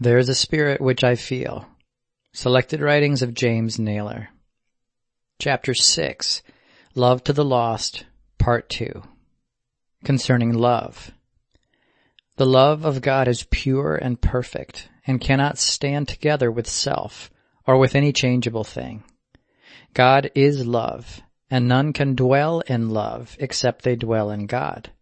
There is a spirit which I feel. Selected writings of James Nayler. Chapter 6. Love to the Lost, Part 2. Concerning love. The love of God is pure and perfect, and cannot stand together with self, or with any changeable thing. God is love, and none can dwell in love except they dwell in God.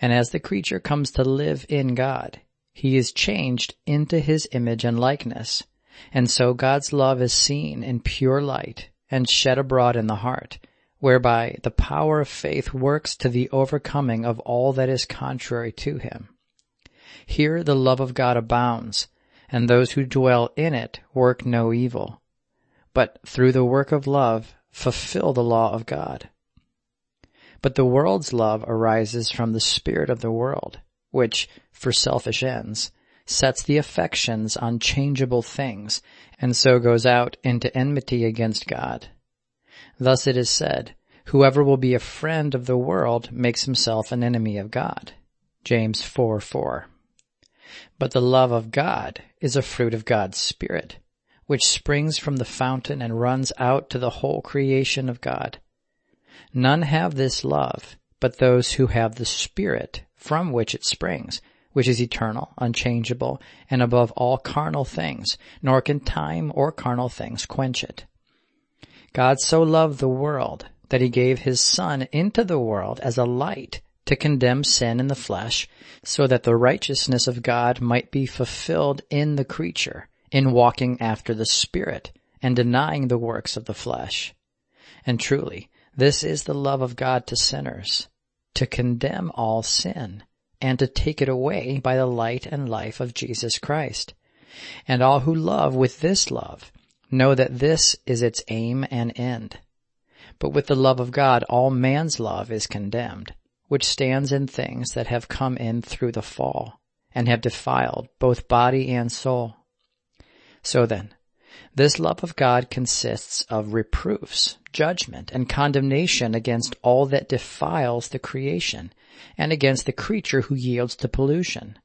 And as the creature comes to live in God, he is changed into his image and likeness. And so God's love is seen in pure light and shed abroad in the heart, whereby the power of faith works to the overcoming of all that is contrary to him. Here the love of God abounds, and those who dwell in it work no evil, but through the work of love fulfill the law of God. But the world's love arises from the spirit of the world, which, for selfish ends, sets the affections on changeable things, and so goes out into enmity against God. Thus it is said, Whoever will be a friend of the world makes himself an enemy of God. James 4 4. But the love of God is a fruit of God's Spirit, which springs from the fountain and runs out to the whole creation of God. None have this love, but those who have the Spirit from which it springs, which is eternal, unchangeable, and above all carnal things, nor can time or carnal things quench it. God so loved the world that he gave his Son into the world as a light to condemn sin in the flesh, so that the righteousness of God might be fulfilled in the creature, in walking after the Spirit, and denying the works of the flesh. And truly, this is the love of God to sinners, to condemn all sin, and to take it away by the light and life of Jesus Christ. And all who love with this love know that this is its aim and end. But with the love of God, all man's love is condemned, which stands in things that have come in through the fall, and have defiled both body and soul. So then, this love of God consists of reproofs, judgment, and condemnation against all that defiles the creation, and against the creature who yields to pollution.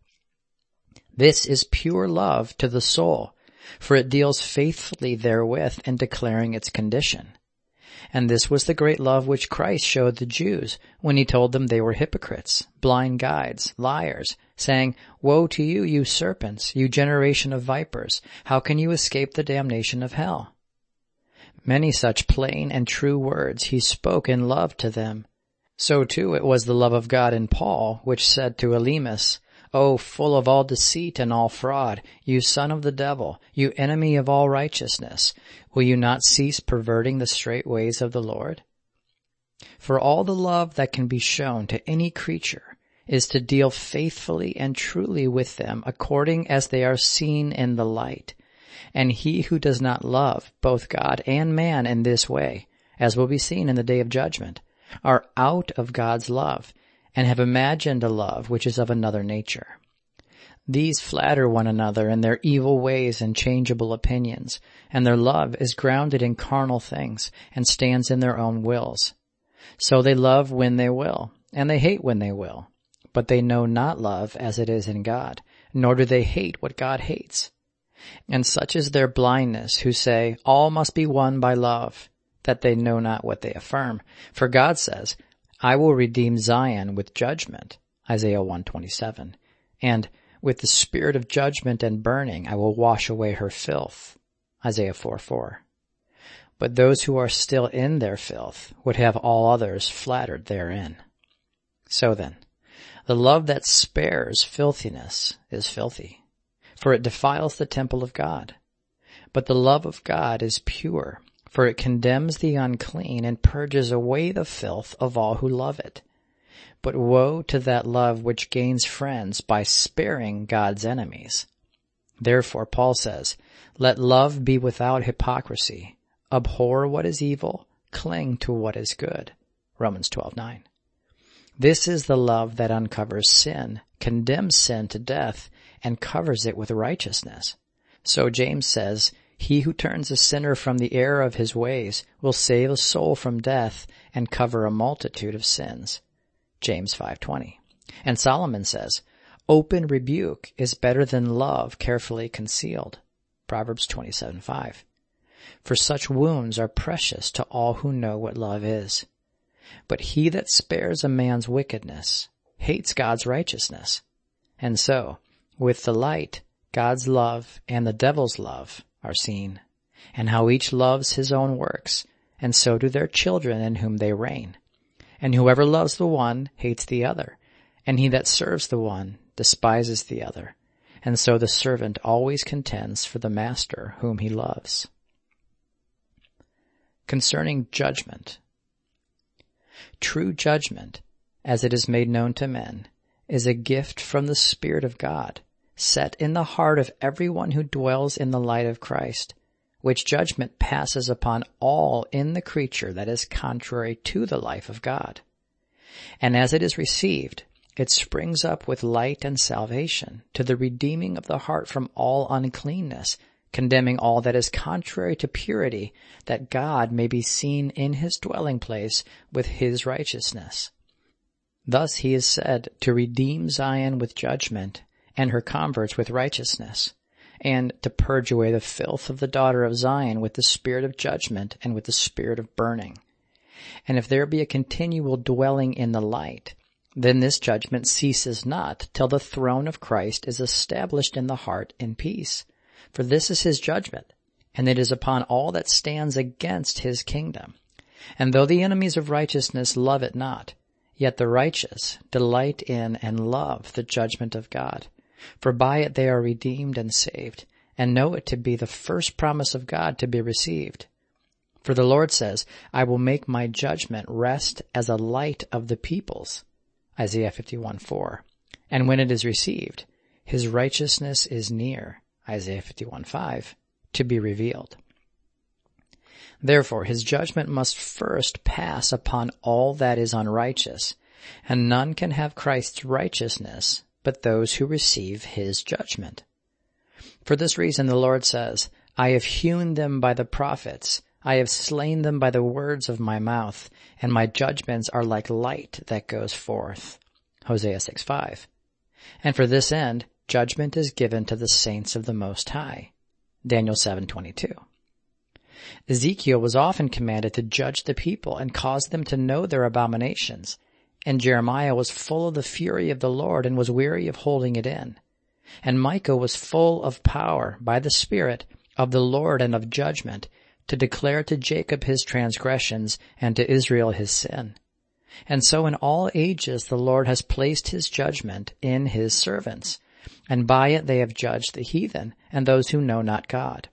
This is pure love to the soul, for it deals faithfully therewith in declaring its condition. And this was the great love which Christ showed the Jews when he told them they were hypocrites, blind guides, liars, saying, Woe to you, you serpents, you generation of vipers! How can you escape the damnation of hell? Many such plain and true words he spoke in love to them. So too it was the love of God in Paul, which said to Elymas, O full of all deceit and all fraud, you son of the devil, you enemy of all righteousness, will you not cease perverting the straight ways of the Lord? For all the love that can be shown to any creature is to deal faithfully and truly with them according as they are seen in the light. And he who does not love both God and man in this way, as will be seen in the day of judgment, are out of God's love and have imagined a love which is of another nature. These flatter one another in their evil ways and changeable opinions, and their love is grounded in carnal things and stands in their own wills. So they love when they will, and they hate when they will. But they know not love as it is in God, nor do they hate what God hates. And such is their blindness who say, all must be won by love, that they know not what they affirm. For God says, I will redeem Zion with judgment, Isaiah 127, and with the spirit of judgment and burning I will wash away her filth, Isaiah 4 4. But those who are still in their filth would have all others flattered therein. So then, the love that spares filthiness is filthy, for it defiles the temple of God. But the love of God is pure, for it condemns the unclean and purges away the filth of all who love it. But woe to that love which gains friends by sparing God's enemies. Therefore Paul says, let love be without hypocrisy. Abhor what is evil, cling to what is good. Romans 12:9. This is the love that uncovers sin, condemns sin to death, and covers it with righteousness. So James says, he who turns a sinner from the error of his ways will save a soul from death and cover a multitude of sins. James 5:20. And Solomon says, Open rebuke is better than love carefully concealed. Proverbs 27:5. For such wounds are precious to all who know what love is. But he that spares a man's wickedness hates God's righteousness. And so, with the light, God's love and the devil's love are seen, and how each loves his own works, and so do their children in whom they reign. And whoever loves the one hates the other, and he that serves the one despises the other. And so the servant always contends for the master whom he loves. Concerning judgment. True judgment, as it is made known to men, is a gift from the Spirit of God, set in the heart of everyone who dwells in the light of Christ, which judgment passes upon all in the creature that is contrary to the life of God. And as it is received, it springs up with light and salvation to the redeeming of the heart from all uncleanness, condemning all that is contrary to purity, that God may be seen in his dwelling place with his righteousness. Thus he is said to redeem Zion with judgment and her converts with righteousness, and to purge away the filth of the daughter of Zion with the spirit of judgment and with the spirit of burning. And if there be a continual dwelling in the light, then this judgment ceases not till the throne of Christ is established in the heart in peace. For this is his judgment, and it is upon all that stands against his kingdom. And though the enemies of righteousness love it not, yet the righteous delight in and love the judgment of God. For by it they are redeemed and saved, and know it to be the first promise of God to be received. For the Lord says, I will make my judgment rest as a light of the peoples Isaiah 51 4. And when it is received, his righteousness is near, Isaiah 51 5, to be revealed. Therefore, his judgment must first pass upon all that is unrighteous, and none can have Christ's righteousness but those who receive his judgment. For this reason the Lord says, I have hewn them by the prophets, I have slain them by the words of my mouth, and my judgments are like light that goes forth. Hosea 6 5. And for this end, judgment is given to the saints of the Most High. Daniel 7:22. Ezekiel was often commanded to judge the people and cause them to know their abominations, and Jeremiah was full of the fury of the Lord and was weary of holding it in. And Micah was full of power by the Spirit of the Lord and of judgment, to declare to Jacob his transgressions and to Israel his sin. And so in all ages the Lord has placed his judgment in his servants, and by it they have judged the heathen and those who know not God.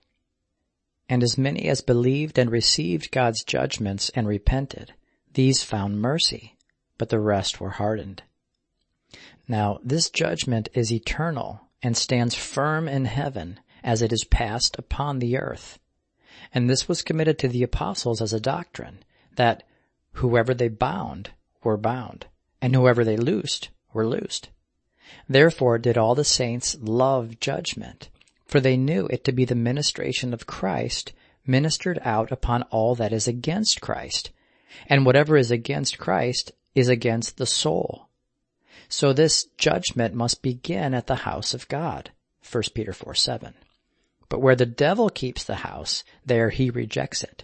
And as many as believed and received God's judgments and repented, these found mercy, but the rest were hardened. Now this judgment is eternal and stands firm in heaven as it is passed upon the earth. And this was committed to the apostles as a doctrine that whoever they bound were bound and whoever they loosed were loosed. Therefore did all the saints love judgment, for they knew it to be the ministration of Christ ministered out upon all that is against Christ. And whatever is against Christ is against the soul. So this judgment must begin at the house of God. 1 Peter 4 7. But where the devil keeps the house, there he rejects it.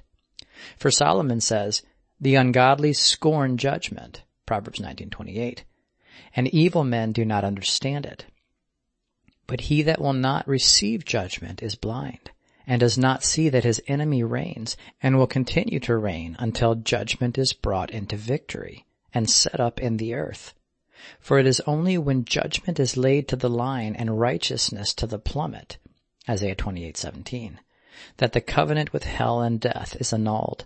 For Solomon says, the ungodly scorn judgment, Proverbs 19:28, and evil men do not understand it. But he that will not receive judgment is blind, and does not see that his enemy reigns, and will continue to reign until judgment is brought into victory, and set up in the earth. For it is only when judgment is laid to the line and righteousness to the plummet Isaiah 28:17, that the covenant with hell and death is annulled.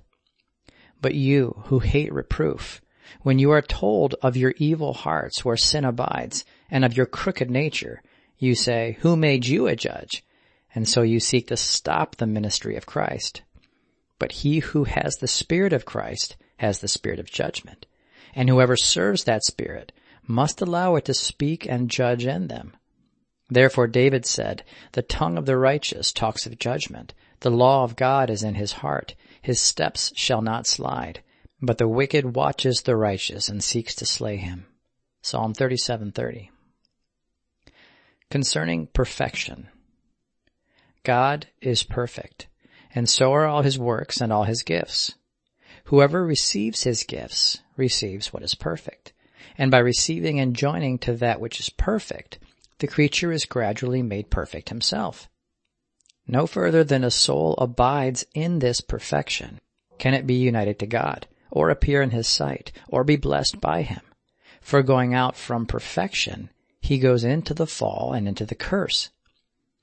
But you who hate reproof, when you are told of your evil hearts where sin abides, and of your crooked nature, you say, Who made you a judge? And so you seek to stop the ministry of Christ. But he who has the Spirit of Christ has the Spirit of judgment. And whoever serves that Spirit must allow it to speak and judge in them. Therefore David said, The tongue of the righteous talks of judgment. The law of God is in his heart. His steps shall not slide. But the wicked watches the righteous and seeks to slay him. Psalm 37:30. Concerning perfection. God is perfect, and so are all his works and all his gifts. Whoever receives his gifts receives what is perfect, and by receiving and joining to that which is perfect, the creature is gradually made perfect himself. No further than a soul abides in this perfection can it be united to God, or appear in his sight, or be blessed by him. For going out from perfection, he goes into the fall and into the curse.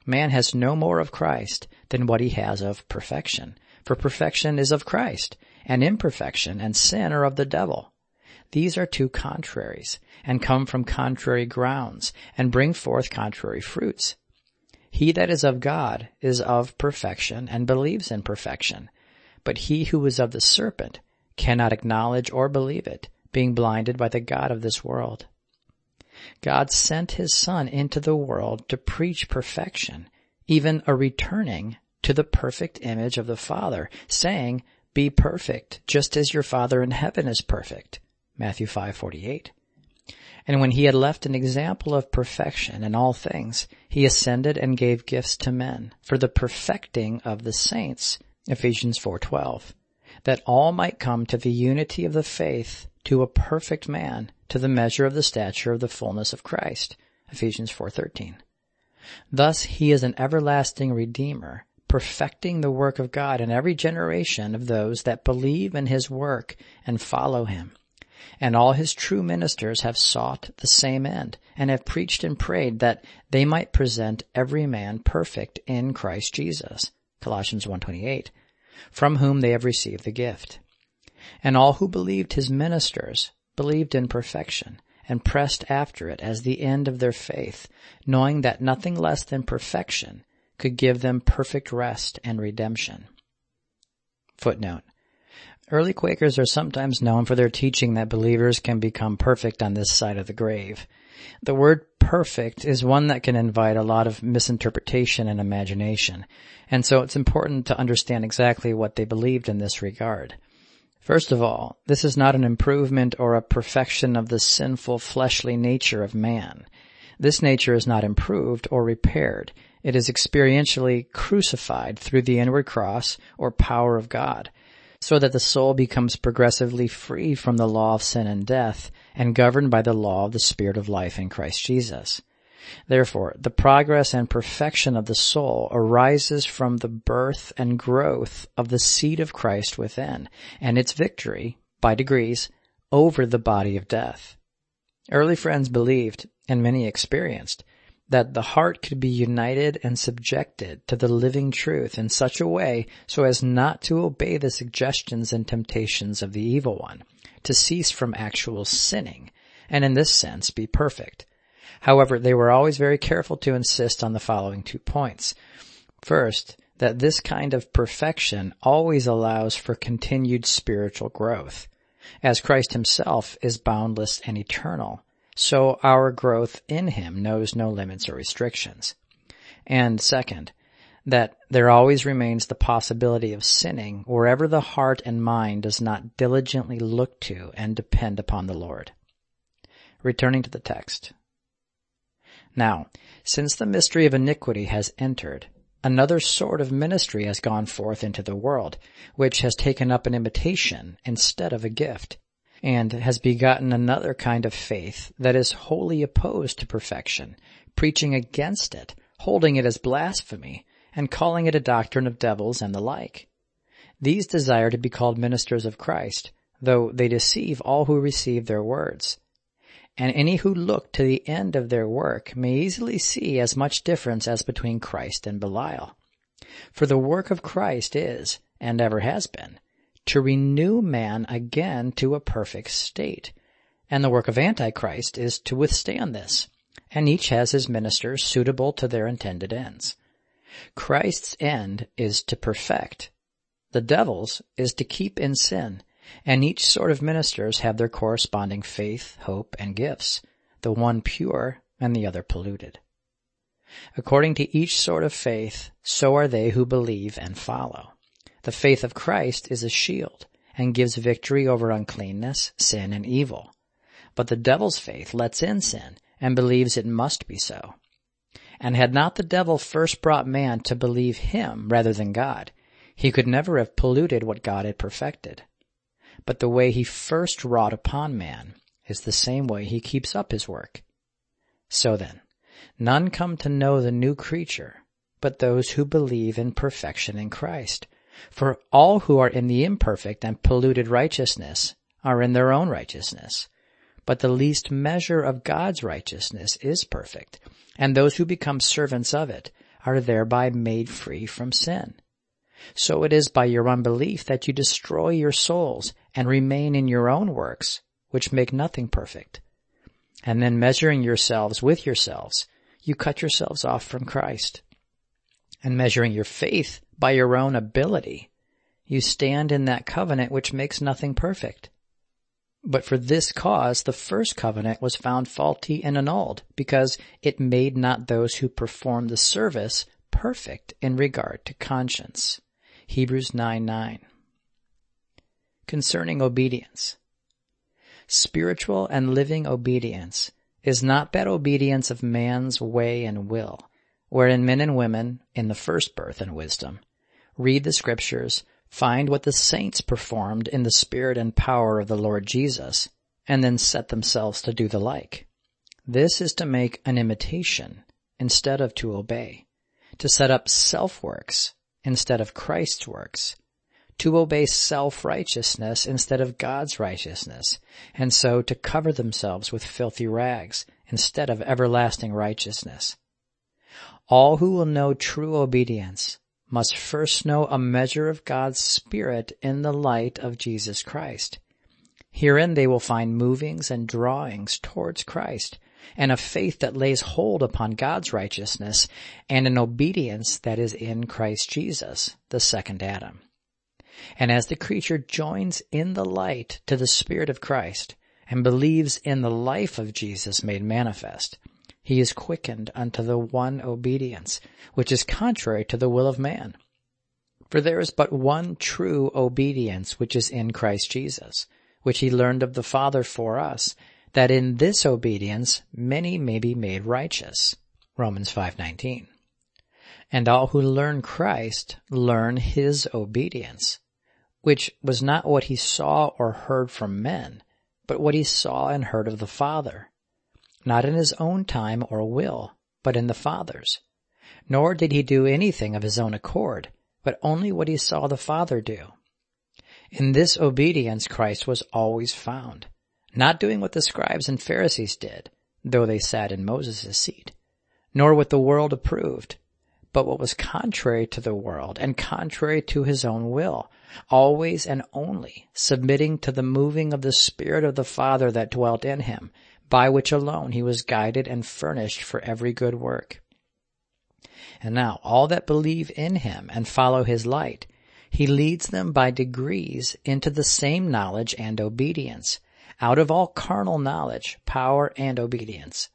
Man has no more of Christ than what he has of perfection, for perfection is of Christ, and imperfection and sin are of the devil. These are two contraries, and come from contrary grounds, and bring forth contrary fruits. He that is of God is of perfection, and believes in perfection. But he who is of the serpent cannot acknowledge or believe it, being blinded by the God of this world. God sent his Son into the world to preach perfection, even a returning to the perfect image of the Father, saying, be perfect, just as your Father in heaven is perfect. Matthew 5:48. And when he had left an example of perfection in all things, he ascended and gave gifts to men for the perfecting of the saints. Ephesians 4:12. That all might come to the unity of the faith, to a perfect man, to the measure of the stature of the fullness of Christ. Ephesians 4:13. Thus he is an everlasting redeemer, perfecting the work of God in every generation of those that believe in his work and follow him. And all his true ministers have sought the same end and have preached and prayed that they might present every man perfect in Christ Jesus. Colossians 1:28, from whom they have received the gift. And all who believed his ministers believed in perfection and pressed after it as the end of their faith, knowing that nothing less than perfection could give them perfect rest and redemption. Footnote. Early Quakers are sometimes known for their teaching that believers can become perfect on this side of the grave. The word perfect is one that can invite a lot of misinterpretation and imagination, and so it's important to understand exactly what they believed in this regard. First of all, this is not an improvement or a perfection of the sinful fleshly nature of man. This nature is not improved or repaired. It is experientially crucified through the inward cross or power of God, so that the soul becomes progressively free from the law of sin and death and governed by the law of the Spirit of life in Christ Jesus. Therefore, the progress and perfection of the soul arises from the birth and growth of the seed of Christ within and its victory, by degrees, over the body of death. Early friends believed, and many experienced, that the heart could be united and subjected to the living truth in such a way so as not to obey the suggestions and temptations of the evil one, to cease from actual sinning, and in this sense be perfect. However, they were always very careful to insist on the following two points. First, that this kind of perfection always allows for continued spiritual growth, as Christ himself is boundless and eternal so our growth in Him knows no limits or restrictions. And second, that there always remains the possibility of sinning wherever the heart and mind does not diligently look to and depend upon the Lord. Returning to the text. Now, since the mystery of iniquity has entered, another sort of ministry has gone forth into the world, which has taken up an imitation instead of a gift and has begotten another kind of faith that is wholly opposed to perfection, preaching against it, holding it as blasphemy, and calling it a doctrine of devils and the like. These desire to be called ministers of Christ, though they deceive all who receive their words. And any who look to the end of their work may easily see as much difference as between Christ and Belial. For the work of Christ is, and ever has been, to renew man again to a perfect state. And the work of Antichrist is to withstand this. And each has his ministers suitable to their intended ends. Christ's end is to perfect. The devil's is to keep in sin. And each sort of ministers have their corresponding faith, hope, and gifts, the one pure and the other polluted. According to each sort of faith, so are they who believe and follow. The faith of Christ is a shield and gives victory over uncleanness, sin, and evil. But the devil's faith lets in sin and believes it must be so. And had not the devil first brought man to believe him rather than God, he could never have polluted what God had perfected. But the way he first wrought upon man is the same way he keeps up his work. So then, none come to know the new creature, but those who believe in perfection in Christ. For all who are in the imperfect and polluted righteousness are in their own righteousness. But the least measure of God's righteousness is perfect, and those who become servants of it are thereby made free from sin. So it is by your unbelief that you destroy your souls and remain in your own works, which make nothing perfect. And then measuring yourselves with yourselves, you cut yourselves off from Christ. And measuring your faith by your own ability, you stand in that covenant which makes nothing perfect. But for this cause the first covenant was found faulty and annulled, because it made not those who perform the service perfect in regard to conscience. Hebrews 9 9. Concerning obedience. Spiritual and living obedience is not that obedience of man's way and will, wherein men and women, in the first birth and wisdom, read the scriptures, find what the saints performed in the spirit and power of the Lord Jesus, and then set themselves to do the like. This is to make an imitation instead of to obey, to set up self-works instead of Christ's works, to obey self-righteousness instead of God's righteousness, and so to cover themselves with filthy rags instead of everlasting righteousness. All who will know true obedience must first know a measure of God's Spirit in the light of Jesus Christ. Herein they will find movings and drawings towards Christ, and a faith that lays hold upon God's righteousness, and an obedience that is in Christ Jesus, the second Adam. And as the creature joins in the light to the Spirit of Christ, and believes in the life of Jesus made manifest, he is quickened unto the one obedience, which is contrary to the will of man. For there is but one true obedience which is in Christ Jesus, which he learned of the Father for us, that in this obedience many may be made righteous. Romans 5:19. And all who learn Christ learn his obedience, which was not what he saw or heard from men, but what he saw and heard of the Father not in his own time or will, but in the Father's. Nor did he do anything of his own accord, but only what he saw the Father do. In this obedience Christ was always found, not doing what the scribes and Pharisees did, though they sat in Moses' seat, nor what the world approved, but what was contrary to the world and contrary to his own will, always and only submitting to the moving of the Spirit of the Father that dwelt in him, by which alone he was guided and furnished for every good work. And now all that believe in him and follow his light, he leads them by degrees into the same knowledge and obedience, out of all carnal knowledge, power, and obedience,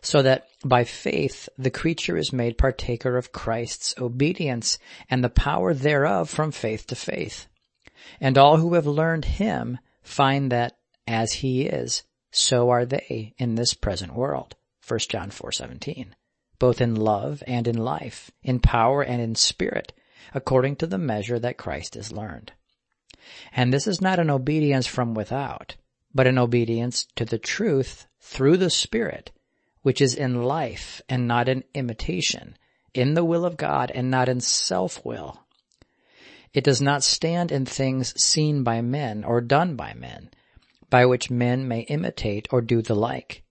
so that by faith the creature is made partaker of Christ's obedience and the power thereof from faith to faith. And all who have learned him find that, as he is, so are they in this present world. 1 John 4:17. Both in love and in life, in power and in spirit, according to the measure that Christ is learned. And this is not an obedience from without, but an obedience to the truth through the Spirit, which is in life and not in imitation, in the will of God and not in self-will. It does not stand in things seen by men or done by men, by which men may imitate or do the like.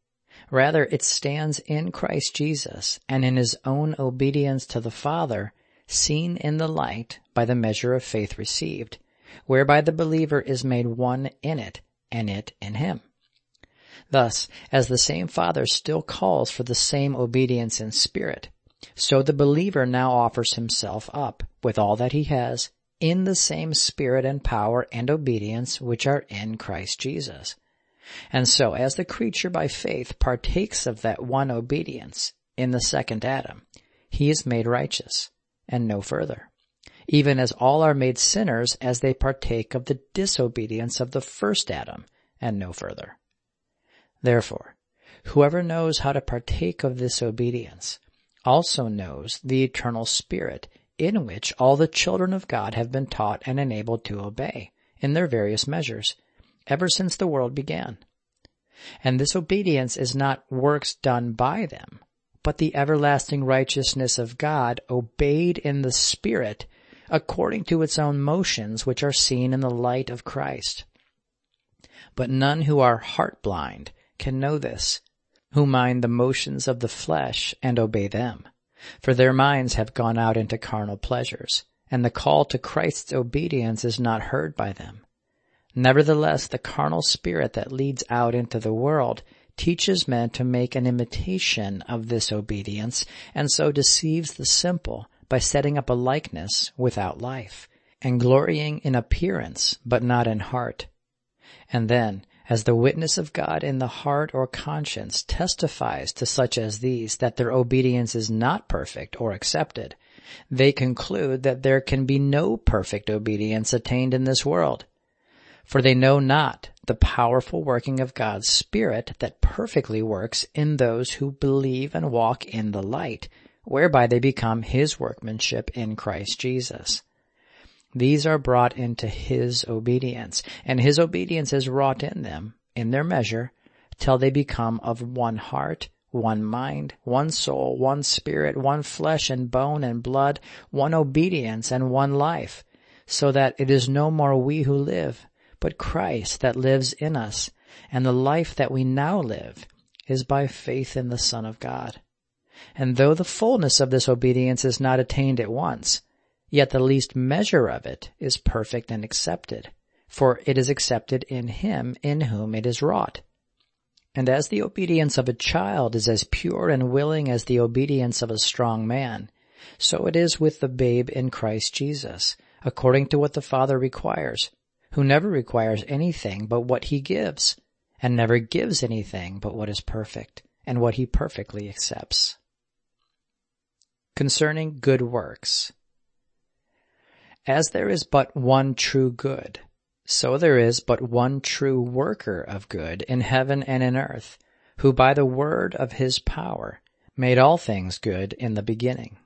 Rather, it stands in Christ Jesus and in his own obedience to the Father, seen in the light by the measure of faith received, whereby the believer is made one in it and it in him. Thus, as the same Father still calls for the same obedience in spirit, so the believer now offers himself up with all that he has in the same spirit and power and obedience which are in Christ Jesus. And so as the creature by faith partakes of that one obedience in the second Adam, he is made righteous and no further. Even as all are made sinners as they partake of the disobedience of the first Adam and no further. Therefore, whoever knows how to partake of this obedience also knows the eternal Spirit in which all the children of God have been taught and enabled to obey in their various measures ever since the world began. And this obedience is not works done by them, but the everlasting righteousness of God obeyed in the Spirit according to its own motions which are seen in the light of Christ. But none who are heart blind can know this, who mind the motions of the flesh and obey them. For their minds have gone out into carnal pleasures, and the call to Christ's obedience is not heard by them. Nevertheless, the carnal spirit that leads out into the world teaches men to make an imitation of this obedience, and so deceives the simple by setting up a likeness without life, and glorying in appearance, but not in heart. And then, as the witness of God in the heart or conscience testifies to such as these that their obedience is not perfect or accepted, they conclude that there can be no perfect obedience attained in this world. For they know not the powerful working of God's Spirit that perfectly works in those who believe and walk in the light, whereby they become His workmanship in Christ Jesus. These are brought into His obedience, and His obedience is wrought in them, in their measure, till they become of one heart, one mind, one soul, one spirit, one flesh and bone and blood, one obedience and one life, so that it is no more we who live, but Christ that lives in us, and the life that we now live is by faith in the Son of God. And though the fullness of this obedience is not attained at once, yet the least measure of it is perfect and accepted, for it is accepted in him in whom it is wrought. And as the obedience of a child is as pure and willing as the obedience of a strong man, so it is with the babe in Christ Jesus, according to what the Father requires, who never requires anything but what he gives, and never gives anything but what is perfect, and what he perfectly accepts. Concerning good works. As there is but one true good, so there is but one true worker of good in heaven and in earth, who by the word of his power made all things good in the beginning.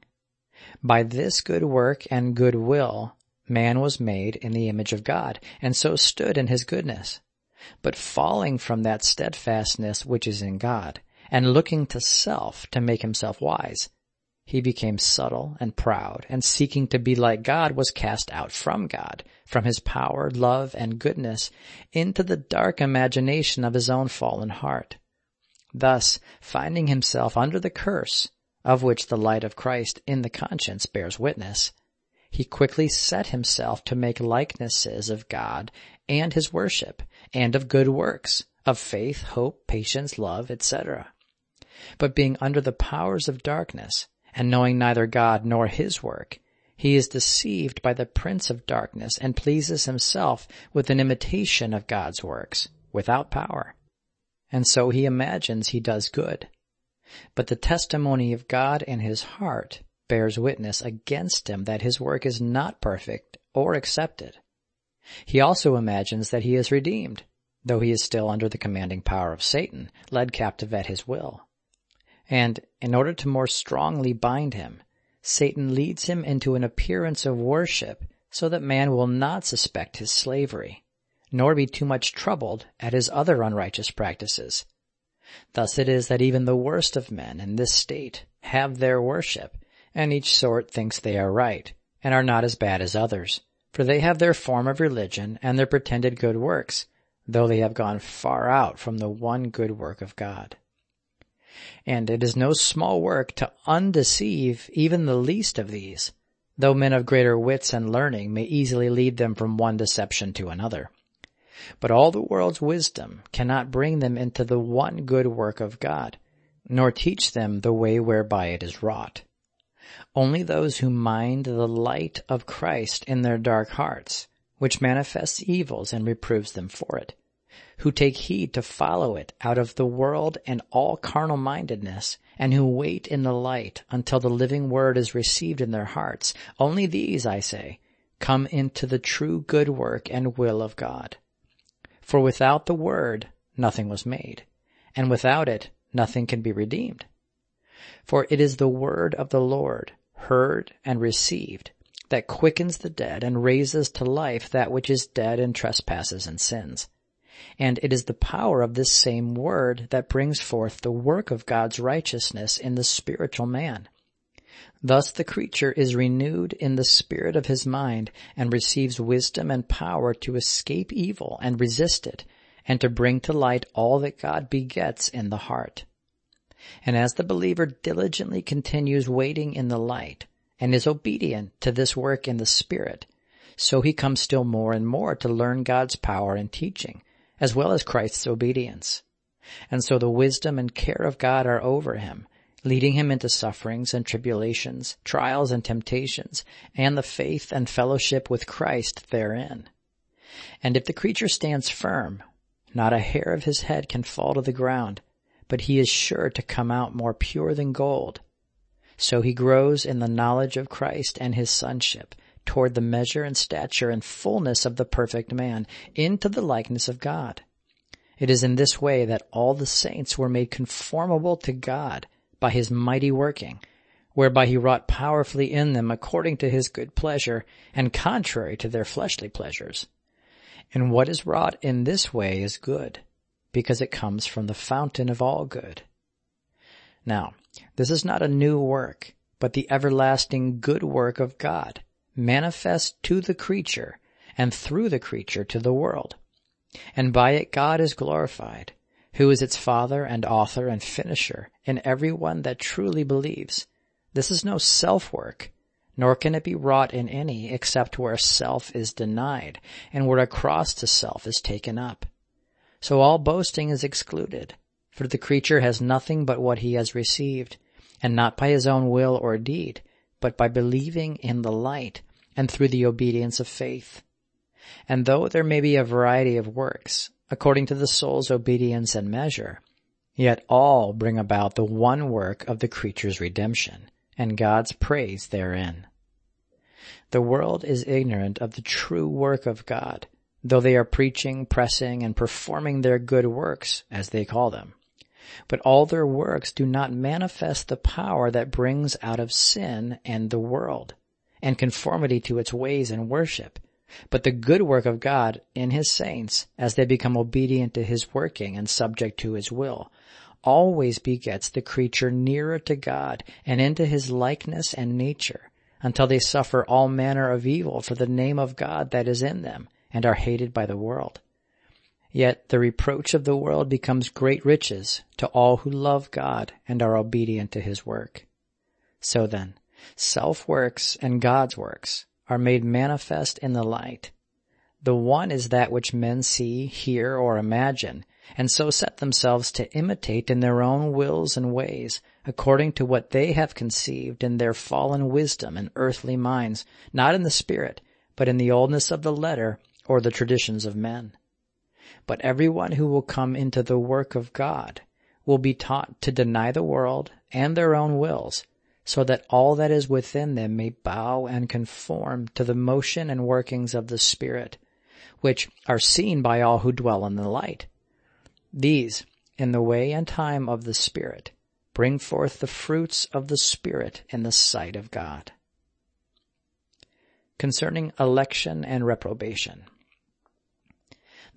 By this good work and good will man was made in the image of God, and so stood in his goodness. But falling from that steadfastness which is in God, and looking to self to make himself wise, he became subtle and proud, and seeking to be like God was cast out from God, from his power, love, and goodness, into the dark imagination of his own fallen heart. Thus, finding himself under the curse, of which the light of Christ in the conscience bears witness, he quickly set himself to make likenesses of God and his worship, and of good works, of faith, hope, patience, love, etc. But being under the powers of darkness, and knowing neither God nor his work, he is deceived by the prince of darkness and pleases himself with an imitation of God's works, without power. And so he imagines he does good. But the testimony of God in his heart bears witness against him that his work is not perfect or accepted. He also imagines that he is redeemed, though he is still under the commanding power of Satan, led captive at his will. And in order to more strongly bind him, Satan leads him into an appearance of worship so that man will not suspect his slavery, nor be too much troubled at his other unrighteous practices. Thus it is that even the worst of men in this state have their worship, and each sort thinks they are right, and are not as bad as others, for they have their form of religion and their pretended good works, though they have gone far out from the one good work of God. And it is no small work to undeceive even the least of these, though men of greater wits and learning may easily lead them from one deception to another. But all the world's wisdom cannot bring them into the one good work of God, nor teach them the way whereby it is wrought. Only those who mind the light of Christ in their dark hearts, which manifests evils and reproves them for it, who take heed to follow it out of the world and all carnal mindedness, and who wait in the light until the living word is received in their hearts, only these, I say, come into the true good work and will of God. For without the word, nothing was made, and without it, nothing can be redeemed. For it is the word of the Lord, heard and received, that quickens the dead and raises to life that which is dead in trespasses and sins. And it is the power of this same word that brings forth the work of God's righteousness in the spiritual man. Thus the creature is renewed in the spirit of his mind and receives wisdom and power to escape evil and resist it and to bring to light all that God begets in the heart. And as the believer diligently continues waiting in the light and is obedient to this work in the spirit, so he comes still more and more to learn God's power and teaching as well as Christ's obedience. And so the wisdom and care of God are over him, leading him into sufferings and tribulations, trials and temptations, and the faith and fellowship with Christ therein. And if the creature stands firm, not a hair of his head can fall to the ground, but he is sure to come out more pure than gold. So he grows in the knowledge of Christ and his sonship, toward the measure and stature and fullness of the perfect man, into the likeness of God. It is in this way that all the saints were made conformable to God by his mighty working, whereby he wrought powerfully in them according to his good pleasure and contrary to their fleshly pleasures. And what is wrought in this way is good, because it comes from the fountain of all good. Now, this is not a new work, but the everlasting good work of God, manifest to the creature and through the creature to the world. And by it God is glorified, who is its father and author and finisher in every one that truly believes. This is no self-work, nor can it be wrought in any except where self is denied and where a cross to self is taken up. So all boasting is excluded, for the creature has nothing but what he has received, and not by his own will or deed, but by believing in the light and through the obedience of faith. And though there may be a variety of works, according to the soul's obedience and measure, yet all bring about the one work of the creature's redemption, and God's praise therein. The world is ignorant of the true work of God, though they are preaching, pressing, and performing their good works, as they call them. But all their works do not manifest the power that brings out of sin and the world, and conformity to its ways and worship, but the good work of God in His saints, as they become obedient to His working and subject to His will, always begets the creature nearer to God and into His likeness and nature, until they suffer all manner of evil for the name of God that is in them, and are hated by the world. Yet the reproach of the world becomes great riches to all who love God and are obedient to his work. So then, self-works and God's works are made manifest in the light. The one is that which men see, hear, or imagine, and so set themselves to imitate in their own wills and ways, according to what they have conceived in their fallen wisdom and earthly minds, not in the spirit, but in the oldness of the letter or the traditions of men. But everyone who will come into the work of God will be taught to deny the world and their own wills, so that all that is within them may bow and conform to the motion and workings of the Spirit, which are seen by all who dwell in the light. These, in the way and time of the Spirit, bring forth the fruits of the Spirit in the sight of God. Concerning election and reprobation.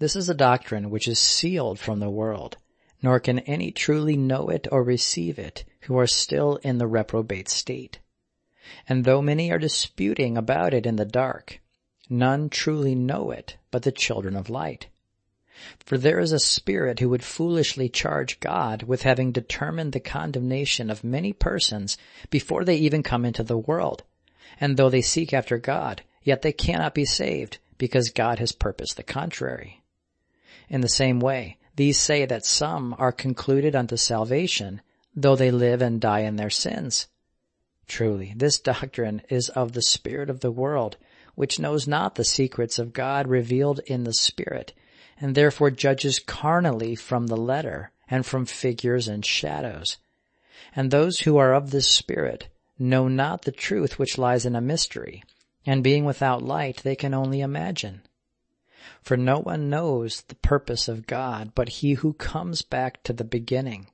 This is a doctrine which is sealed from the world, nor can any truly know it or receive it who are still in the reprobate state. And though many are disputing about it in the dark, none truly know it but the children of light. For there is a spirit who would foolishly charge God with having determined the condemnation of many persons before they even come into the world. And though they seek after God, yet they cannot be saved because God has purposed the contrary. In the same way, these say that some are concluded unto salvation, though they live and die in their sins. Truly, this doctrine is of the spirit of the world, which knows not the secrets of God revealed in the Spirit, and therefore judges carnally from the letter, and from figures and shadows. And those who are of this Spirit know not the truth which lies in a mystery, and being without light they can only imagine. For no one knows the purpose of God but he who comes back to the beginning.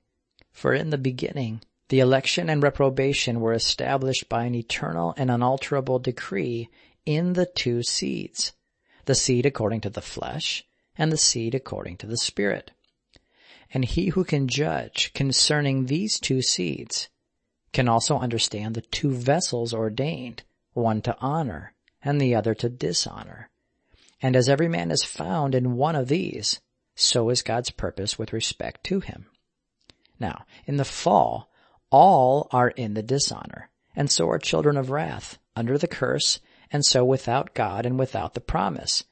For in the beginning The election and reprobation were established by an eternal and unalterable decree in the two seeds, the seed according to the flesh and the seed according to the spirit. And he who can judge concerning these two seeds can also understand the two vessels ordained, one to honor and the other to dishonor. And as every man is found in one of these, so is God's purpose with respect to him. Now, in the fall, all are in the dishonor, and so are children of wrath, under the curse, and so without God and without the promise.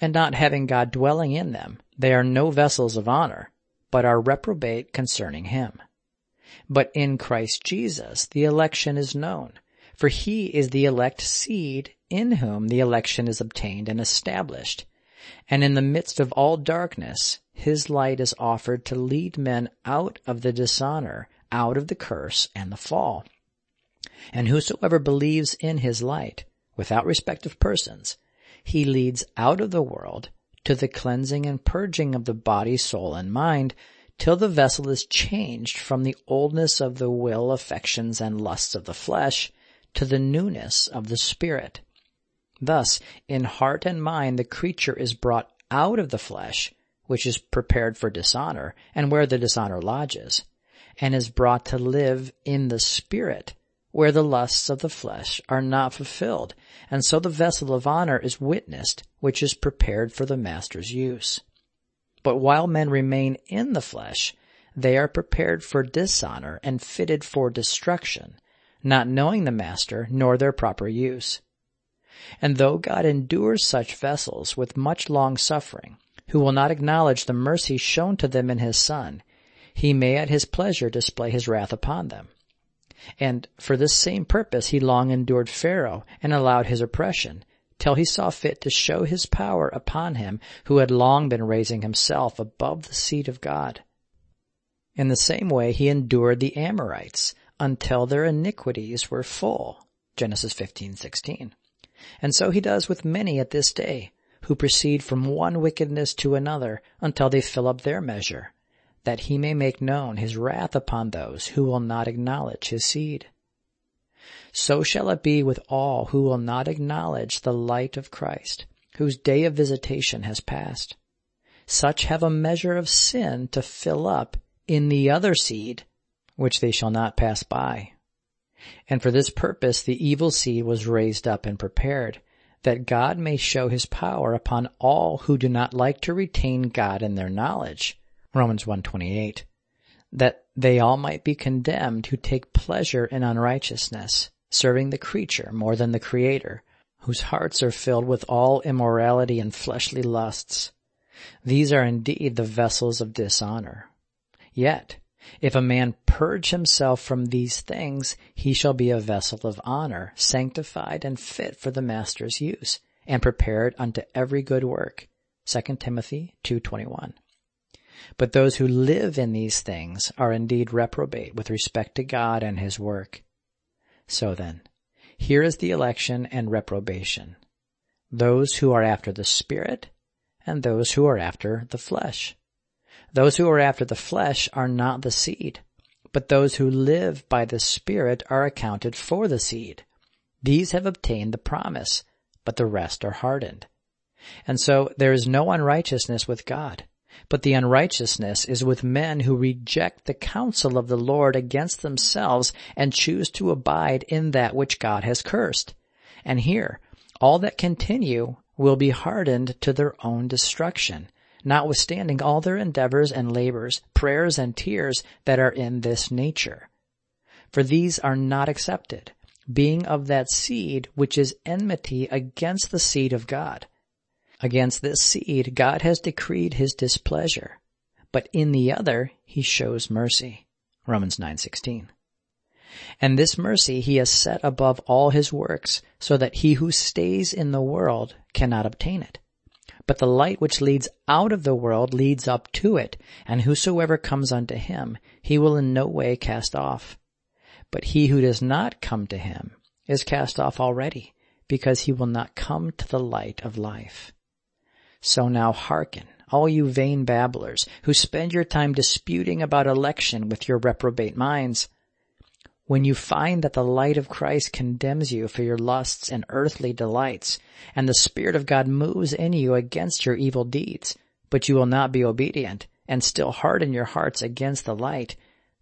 And not having God dwelling in them, they are no vessels of honor, but are reprobate concerning him. But in Christ Jesus the election is known, for he is the elect seed in whom the election is obtained and established. And in the midst of all darkness, his light is offered to lead men out of the dishonor, out of the curse and the fall. And whosoever believes in his light, without respect of persons, he leads out of the world to the cleansing and purging of the body, soul, and mind, till the vessel is changed from the oldness of the will, affections, and lusts of the flesh to the newness of the spirit. Thus, in heart and mind, the creature is brought out of the flesh, which is prepared for dishonor, and where the dishonor lodges, and is brought to live in the spirit, where the lusts of the flesh are not fulfilled, and so the vessel of honor is witnessed, which is prepared for the master's use. But while men remain in the flesh, they are prepared for dishonor and fitted for destruction, not knowing the master nor their proper use. And though God endures such vessels with much long suffering, who will not acknowledge the mercy shown to them in his Son, he may at his pleasure display his wrath upon them. And for this same purpose he long endured Pharaoh and allowed his oppression, till he saw fit to show his power upon him who had long been raising himself above the seat of God. In the same way he endured the Amorites until their iniquities were full. Genesis 15:16. And so he does with many at this day, who proceed from one wickedness to another until they fill up their measure that he may make known his wrath upon those who will not acknowledge his seed. So shall it be with all who will not acknowledge the light of Christ, whose day of visitation has passed. Such have a measure of sin to fill up in the other seed, which they shall not pass by. And for this purpose the evil seed was raised up and prepared, that God may show his power upon all who do not like to retain God in their knowledge, Romans 128, that they all might be condemned who take pleasure in unrighteousness, serving the creature more than the creator, whose hearts are filled with all immorality and fleshly lusts. These are indeed the vessels of dishonor. Yet, if a man purge himself from these things, he shall be a vessel of honor, sanctified and fit for the master's use, and prepared unto every good work. 2 Timothy 2.21 but those who live in these things are indeed reprobate with respect to God and his work. So then, here is the election and reprobation. Those who are after the Spirit and those who are after the flesh. Those who are after the flesh are not the seed, but those who live by the Spirit are accounted for the seed. These have obtained the promise, but the rest are hardened. And so there is no unrighteousness with God. But the unrighteousness is with men who reject the counsel of the Lord against themselves and choose to abide in that which God has cursed. And here, all that continue will be hardened to their own destruction, notwithstanding all their endeavors and labors, prayers and tears that are in this nature. For these are not accepted, being of that seed which is enmity against the seed of God Against this seed, God has decreed his displeasure, but in the other, he shows mercy. Romans 9:16. And this mercy he has set above all his works, so that he who stays in the world cannot obtain it. But the light which leads out of the world leads up to it, and whosoever comes unto him, he will in no way cast off. But he who does not come to him is cast off already, because he will not come to the light of life. So now hearken, all you vain babblers, who spend your time disputing about election with your reprobate minds. When you find that the light of Christ condemns you for your lusts and earthly delights, and the Spirit of God moves in you against your evil deeds, but you will not be obedient, and still harden your hearts against the light,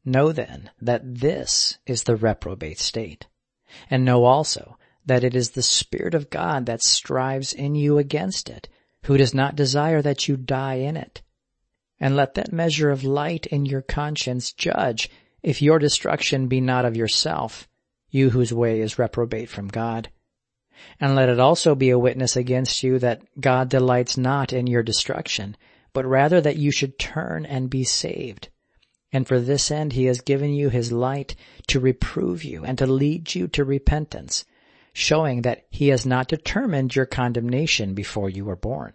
know then that this is the reprobate state. And know also that it is the Spirit of God that strives in you against it, who does not desire that you die in it. And let that measure of light in your conscience judge if your destruction be not of yourself, you whose way is reprobate from God. And let it also be a witness against you that God delights not in your destruction, but rather that you should turn and be saved. And for this end he has given you his light to reprove you and to lead you to repentance, showing that he has not determined your condemnation before you were born.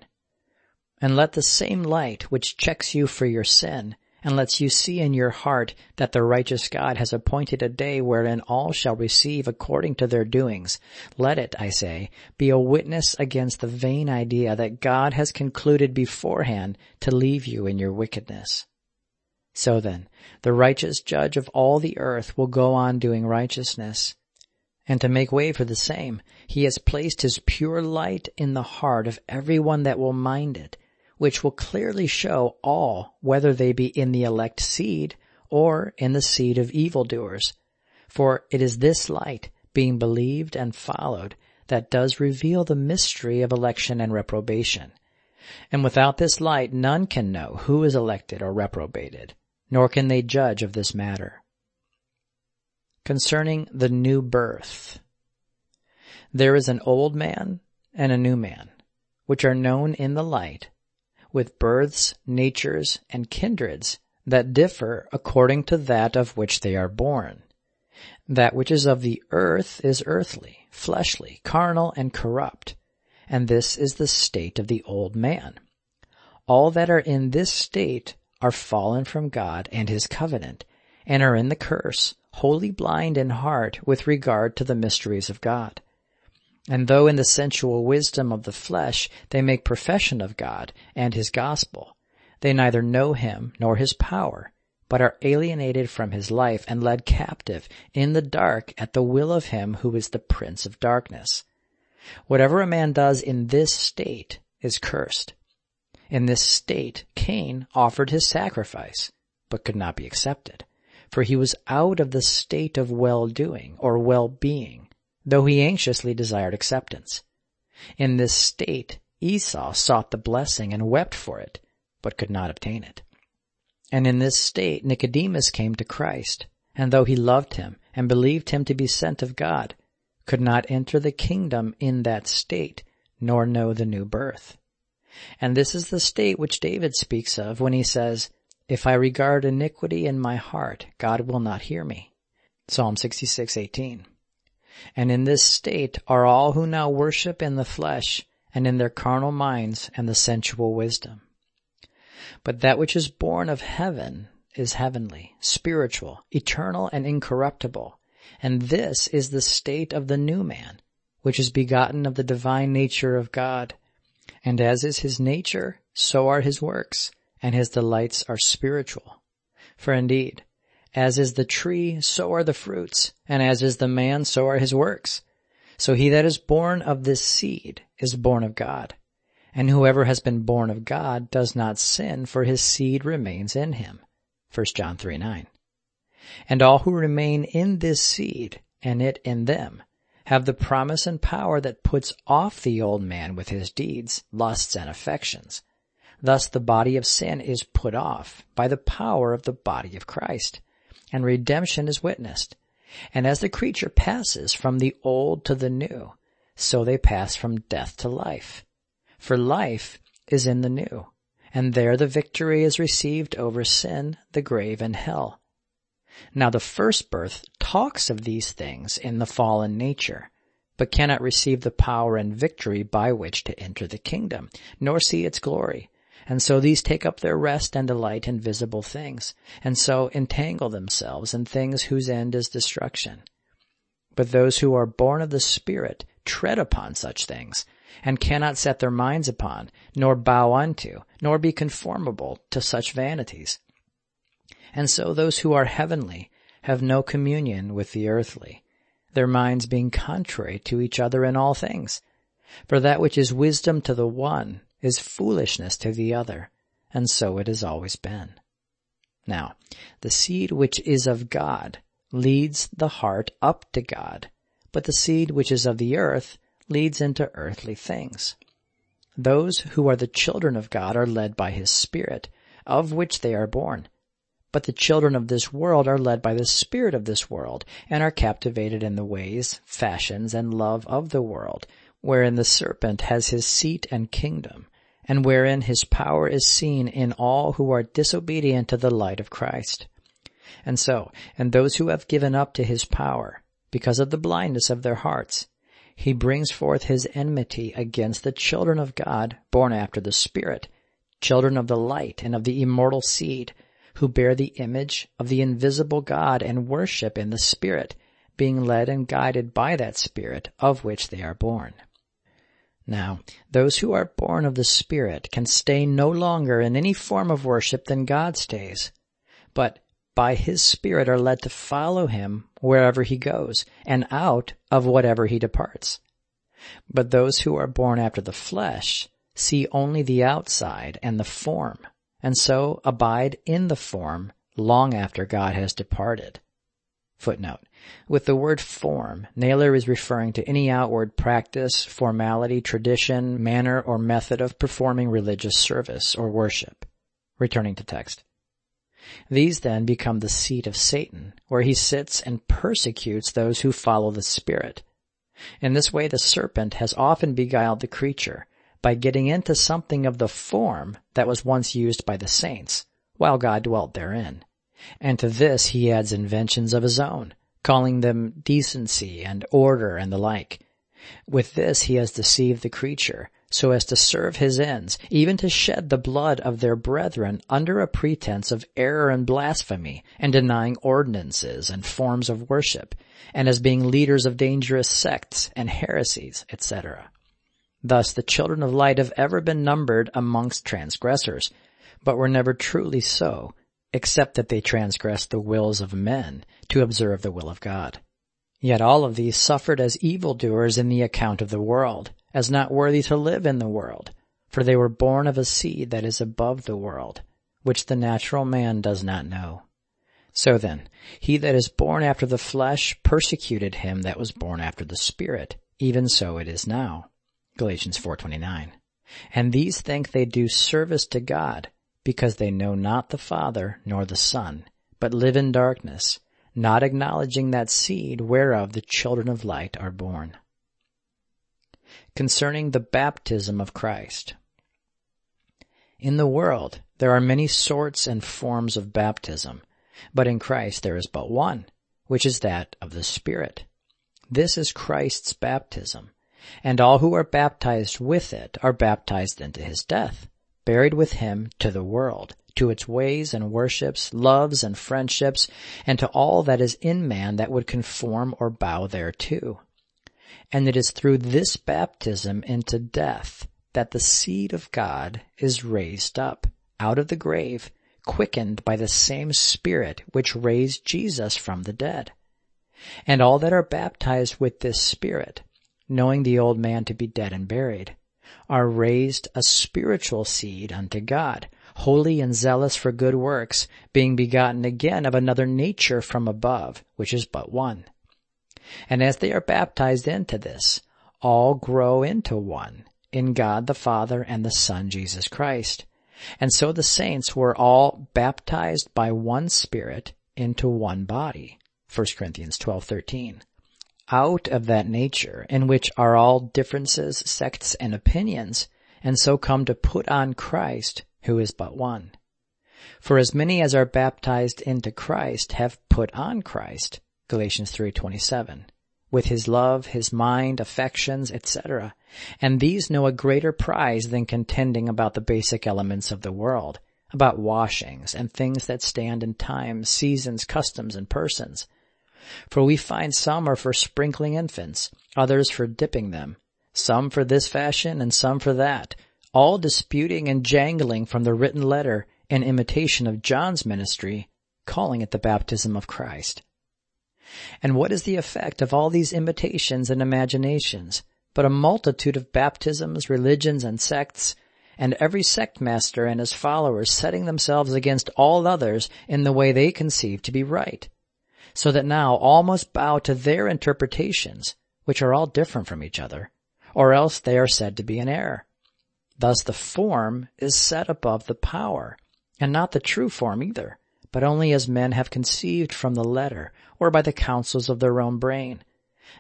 And let the same light which checks you for your sin and lets you see in your heart that the righteous God has appointed a day wherein all shall receive according to their doings. Let it, I say, be a witness against the vain idea that God has concluded beforehand to leave you in your wickedness. So then, the righteous judge of all the earth will go on doing righteousness. And to make way for the same, he has placed his pure light in the heart of everyone that will mind it, which will clearly show all whether they be in the elect seed or in the seed of evildoers. For it is this light, being believed and followed, that does reveal the mystery of election and reprobation. And without this light none can know who is elected or reprobated, nor can they judge of this matter. Concerning the new birth. There is an old man and a new man, which are known in the light, with births, natures, and kindreds that differ according to that of which they are born. That which is of the earth is earthly, fleshly, carnal, and corrupt, and this is the state of the old man. All that are in this state are fallen from God and his covenant, and are in the curse, wholly blind in heart with regard to the mysteries of God. And though in the sensual wisdom of the flesh they make profession of God and his gospel, they neither know him nor his power, but are alienated from his life and led captive in the dark at the will of him who is the prince of darkness. Whatever a man does in this state is cursed. In this state Cain offered his sacrifice, but could not be accepted, for he was out of the state of well-doing or well-being though he anxiously desired acceptance. In this state, Esau sought the blessing and wept for it, but could not obtain it. And in this state, Nicodemus came to Christ, and though he loved him and believed him to be sent of God, could not enter the kingdom in that state, nor know the new birth. And this is the state which David speaks of when he says, If I regard iniquity in my heart, God will not hear me. Psalm 66:18. And in this state are all who now worship in the flesh and in their carnal minds and the sensual wisdom. But that which is born of heaven is heavenly, spiritual, eternal, and incorruptible. And this is the state of the new man, which is begotten of the divine nature of God. And as is his nature, so are his works, and his delights are spiritual. For indeed, as is the tree, so are the fruits, and as is the man, so are his works. So he that is born of this seed is born of God. And whoever has been born of God does not sin, for his seed remains in him. 1 John 3 9. And all who remain in this seed, and it in them, have the promise and power that puts off the old man with his deeds, lusts, and affections. Thus the body of sin is put off by the power of the body of Christ and redemption is witnessed. And as the creature passes from the old to the new, so they pass from death to life. For life is in the new, and there the victory is received over sin, the grave, and hell. Now the first birth talks of these things in the fallen nature, but cannot receive the power and victory by which to enter the kingdom, nor see its glory, and so these take up their rest and delight in visible things, and so entangle themselves in things whose end is destruction. But those who are born of the Spirit tread upon such things, and cannot set their minds upon, nor bow unto, nor be conformable to such vanities. And so those who are heavenly have no communion with the earthly, their minds being contrary to each other in all things. For that which is wisdom to the one is foolishness to the other, and so it has always been. Now, the seed which is of God leads the heart up to God, but the seed which is of the earth leads into earthly things. Those who are the children of God are led by his Spirit, of which they are born. But the children of this world are led by the spirit of this world, and are captivated in the ways, fashions, and love of the world, wherein the serpent has his seat and kingdom, and wherein his power is seen in all who are disobedient to the light of Christ. And so, and those who have given up to his power, because of the blindness of their hearts, he brings forth his enmity against the children of God born after the Spirit, children of the light and of the immortal seed, who bear the image of the invisible God and worship in the Spirit, being led and guided by that Spirit of which they are born. Now, those who are born of the Spirit can stay no longer in any form of worship than God stays, but by His Spirit are led to follow Him wherever He goes and out of whatever He departs. But those who are born after the flesh see only the outside and the form, and so abide in the form long after God has departed. Footnote. With the word form, Nayler is referring to any outward practice, formality, tradition, manner, or method of performing religious service or worship. Returning to text. These then become the seat of Satan, where he sits and persecutes those who follow the Spirit. In this way the serpent has often beguiled the creature by getting into something of the form that was once used by the saints, while God dwelt therein. And to this he adds inventions of his own, calling them decency and order and the like. With this he has deceived the creature, so as to serve his ends, even to shed the blood of their brethren under a pretense of error and blasphemy, and denying ordinances and forms of worship, and as being leaders of dangerous sects and heresies, etc. Thus the children of light have ever been numbered amongst transgressors, but were never truly so, except that they transgress the wills of men to observe the will of God. Yet all of these suffered as evildoers in the account of the world, as not worthy to live in the world, for they were born of a seed that is above the world, which the natural man does not know. So then, he that is born after the flesh persecuted him that was born after the spirit, even so it is now. Galatians 4:29. And these think they do service to God because they know not the Father nor the Son, but live in darkness, not acknowledging that seed whereof the children of light are born. Concerning the baptism of Christ. In the world, there are many sorts and forms of baptism, but in Christ there is but one, which is that of the Spirit. This is Christ's baptism, and all who are baptized with it are baptized into his death buried with him to the world, to its ways and worships, loves and friendships, and to all that is in man that would conform or bow thereto. And it is through this baptism into death that the seed of God is raised up out of the grave, quickened by the same Spirit which raised Jesus from the dead. And all that are baptized with this Spirit, knowing the old man to be dead and buried, are raised a spiritual seed unto God, holy and zealous for good works, being begotten again of another nature from above, which is but one. And as they are baptized into this, all grow into one, in God the Father and the Son Jesus Christ. And so the saints were all baptized by one Spirit into one body. 1 Corinthians 12:13 out of that nature in which are all differences, sects, and opinions, and so come to put on Christ, who is but one. For as many as are baptized into Christ have put on Christ, Galatians 3:27, with his love, his mind, affections, etc. And these know a greater prize than contending about the basic elements of the world, about washings and things that stand in time, seasons, customs, and persons for we find some are for sprinkling infants, others for dipping them, some for this fashion and some for that, all disputing and jangling from the written letter in imitation of John's ministry, calling it the baptism of Christ. And what is the effect of all these imitations and imaginations, but a multitude of baptisms, religions, and sects, and every sect master and his followers setting themselves against all others in the way they conceive to be right, so that now all must bow to their interpretations, which are all different from each other, or else they are said to be in error. Thus the form is set above the power, and not the true form either, but only as men have conceived from the letter, or by the counsels of their own brain,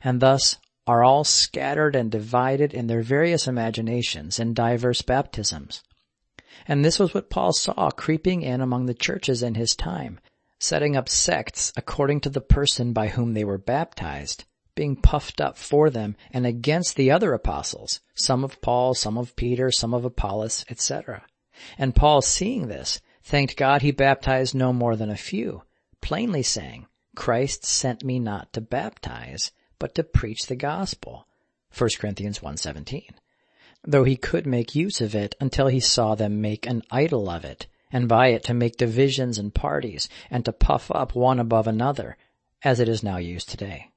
and thus are all scattered and divided in their various imaginations and diverse baptisms. And this was what Paul saw creeping in among the churches in his time, setting up sects according to the person by whom they were baptized, being puffed up for them and against the other apostles, some of Paul, some of Peter, some of Apollos, etc. And Paul seeing this, thanked God he baptized no more than a few, plainly saying, Christ sent me not to baptize, but to preach the gospel. 1 Corinthians 1.17. Though he could make use of it until he saw them make an idol of it, and by it to make divisions and parties, and to puff up one above another, as it is now used today.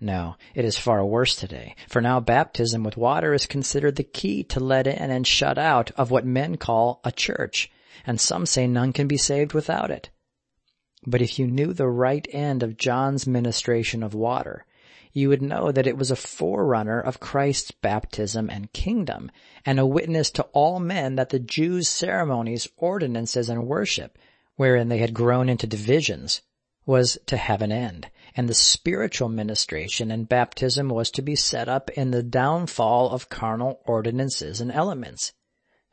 No, it is far worse today, for now baptism with water is considered the key to let in and shut out of what men call a church, and some say none can be saved without it. But if you knew the right end of John's ministration of water, you would know that it was a forerunner of Christ's baptism and kingdom, and a witness to all men that the Jews' ceremonies, ordinances, and worship, wherein they had grown into divisions, was to have an end, and the spiritual ministration and baptism was to be set up in the downfall of carnal ordinances and elements.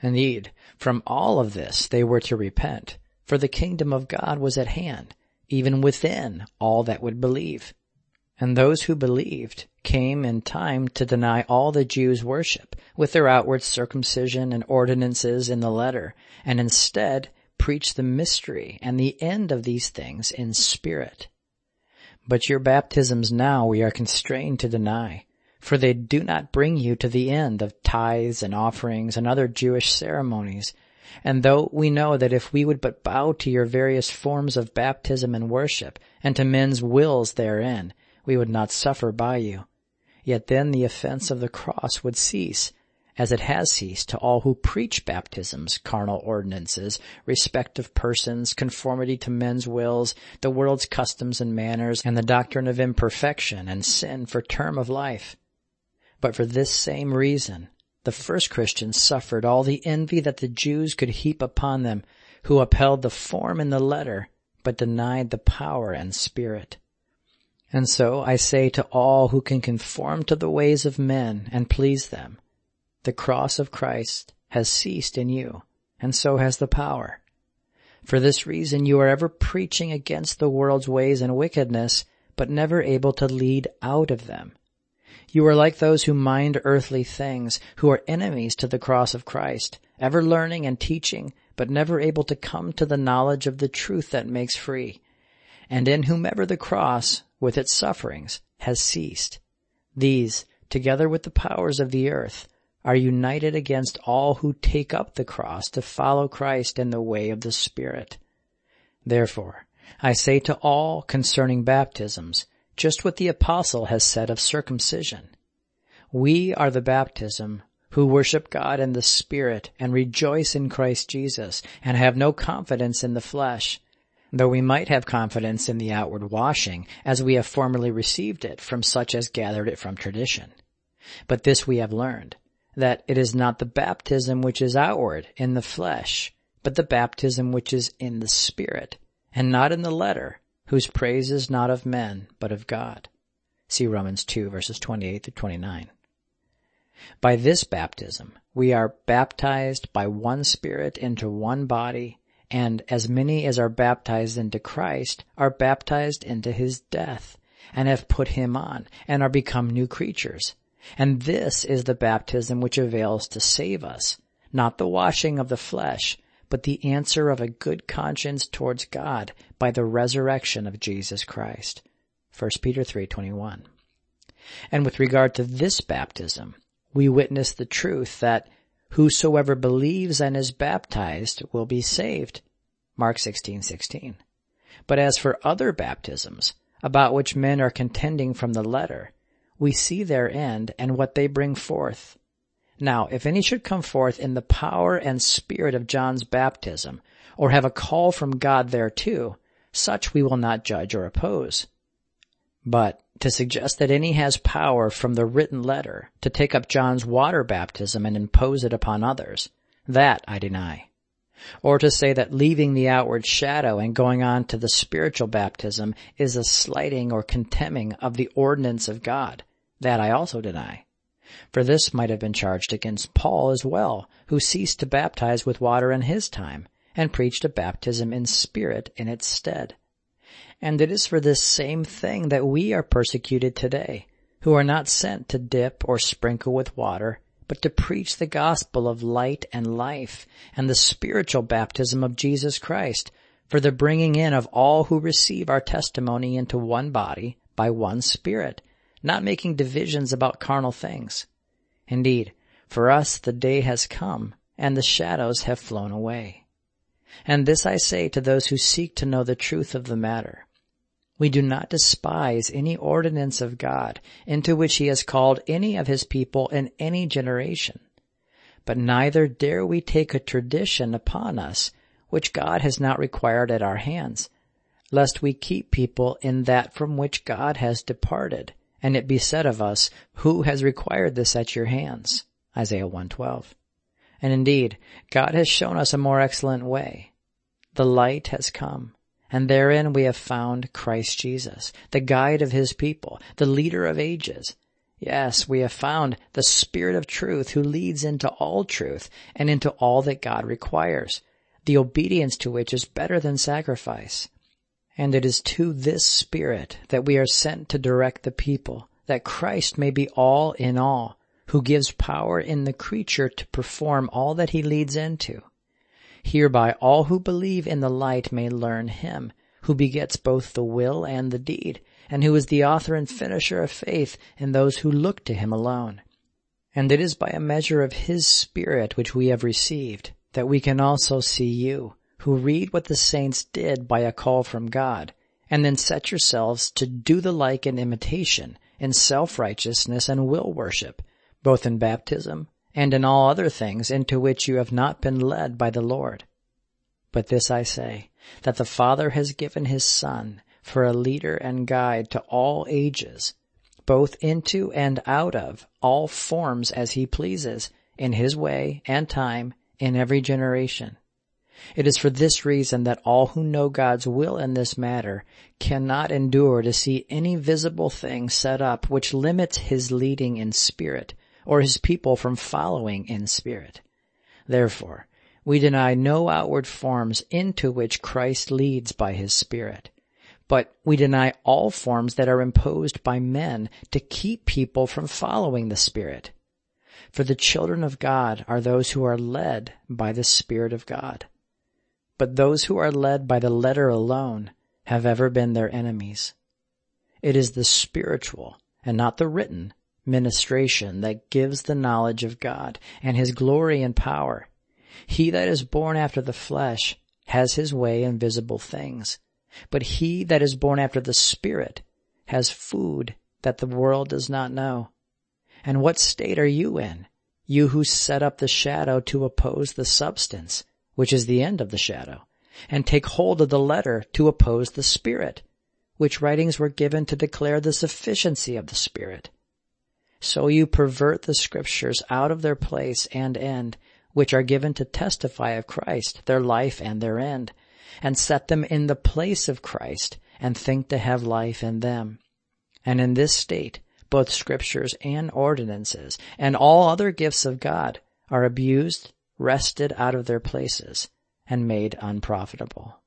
Indeed, from all of this they were to repent, for the kingdom of God was at hand, even within all that would believe. And those who believed came in time to deny all the Jews worship with their outward circumcision and ordinances in the letter, and instead preach the mystery and the end of these things in spirit. But your baptisms now we are constrained to deny, for they do not bring you to the end of tithes and offerings and other Jewish ceremonies, and though we know that if we would but bow to your various forms of baptism and worship, and to men's wills therein, we would not suffer by you. Yet then the offense of the cross would cease, as it has ceased to all who preach baptisms, carnal ordinances, respect of persons, conformity to men's wills, the world's customs and manners, and the doctrine of imperfection and sin for term of life. But for this same reason, the first Christians suffered all the envy that the Jews could heap upon them, who upheld the form and the letter, but denied the power and spirit. And so I say to all who can conform to the ways of men and please them, the cross of Christ has ceased in you, and so has the power. For this reason you are ever preaching against the world's ways and wickedness, but never able to lead out of them. You are like those who mind earthly things, who are enemies to the cross of Christ, ever learning and teaching, but never able to come to the knowledge of the truth that makes free, and in whomever the cross, with its sufferings, has ceased. These, together with the powers of the earth, are united against all who take up the cross to follow Christ in the way of the Spirit. Therefore, I say to all concerning baptisms, just what the apostle has said of circumcision. We are the baptism who worship God in the Spirit and rejoice in Christ Jesus and have no confidence in the flesh, though we might have confidence in the outward washing as we have formerly received it from such as gathered it from tradition. But this we have learned, that it is not the baptism which is outward in the flesh, but the baptism which is in the Spirit, and not in the letter, whose praise is not of men, but of God. See Romans 2 verses 28 to 29. By this baptism, we are baptized by one Spirit into one body, and as many as are baptized into Christ are baptized into his death, and have put him on, and are become new creatures. And this is the baptism which avails to save us, not the washing of the flesh, but the answer of a good conscience towards God by the resurrection of Jesus Christ. 1 Peter 3:21. And with regard to this baptism, we witness the truth that whosoever believes and is baptized will be saved. Mark 16:16. But as for other baptisms, about which men are contending from the letter, we see their end and what they bring forth. Now, if any should come forth in the power and spirit of John's baptism, or have a call from God thereto, such we will not judge or oppose. But to suggest that any has power from the written letter to take up John's water baptism and impose it upon others, that I deny. Or to say that leaving the outward shadow and going on to the spiritual baptism is a slighting or contemning of the ordinance of God, that I also deny. For this might have been charged against Paul as well, who ceased to baptize with water in his time, and preached a baptism in spirit in its stead. And it is for this same thing that we are persecuted today, who are not sent to dip or sprinkle with water, but to preach the gospel of light and life, and the spiritual baptism of Jesus Christ, for the bringing in of all who receive our testimony into one body by one Spirit, not making divisions about carnal things. Indeed, for us the day has come, and the shadows have flown away. And this I say to those who seek to know the truth of the matter. We do not despise any ordinance of God into which he has called any of his people in any generation. But neither dare we take a tradition upon us which God has not required at our hands, lest we keep people in that from which God has departed, and it be said of us, Who has required this at your hands? Isaiah 112. And indeed, God has shown us a more excellent way. The light has come and therein we have found Christ Jesus, the guide of his people, the leader of ages. Yes, we have found the Spirit of truth who leads into all truth and into all that God requires, the obedience to which is better than sacrifice. And it is to this Spirit that we are sent to direct the people, that Christ may be all in all, who gives power in the creature to perform all that he leads into. Hereby all who believe in the light may learn him, who begets both the will and the deed, and who is the author and finisher of faith in those who look to him alone. And it is by a measure of his spirit which we have received, that we can also see you, who read what the saints did by a call from God, and then set yourselves to do the like in imitation, in self-righteousness and will worship, both in baptism and in all other things into which you have not been led by the Lord. But this I say, that the Father has given his Son for a leader and guide to all ages, both into and out of all forms as he pleases, in his way and time, in every generation. It is for this reason that all who know God's will in this matter cannot endure to see any visible thing set up which limits his leading in spirit or his people from following in spirit. Therefore, we deny no outward forms into which Christ leads by his Spirit. But we deny all forms that are imposed by men to keep people from following the Spirit. For the children of God are those who are led by the Spirit of God. But those who are led by the letter alone have ever been their enemies. It is the spiritual and not the written ministration that gives the knowledge of God and his glory and power. He that is born after the flesh has his way in visible things, but he that is born after the Spirit has food that the world does not know. And what state are you in? You who set up the shadow to oppose the substance, which is the end of the shadow, and take hold of the letter to oppose the Spirit, which writings were given to declare the sufficiency of the Spirit. So you pervert the scriptures out of their place and end, which are given to testify of Christ, their life and their end, and set them in the place of Christ, and think to have life in them. And in this state, both scriptures and ordinances, and all other gifts of God, are abused, wrested out of their places, and made unprofitable.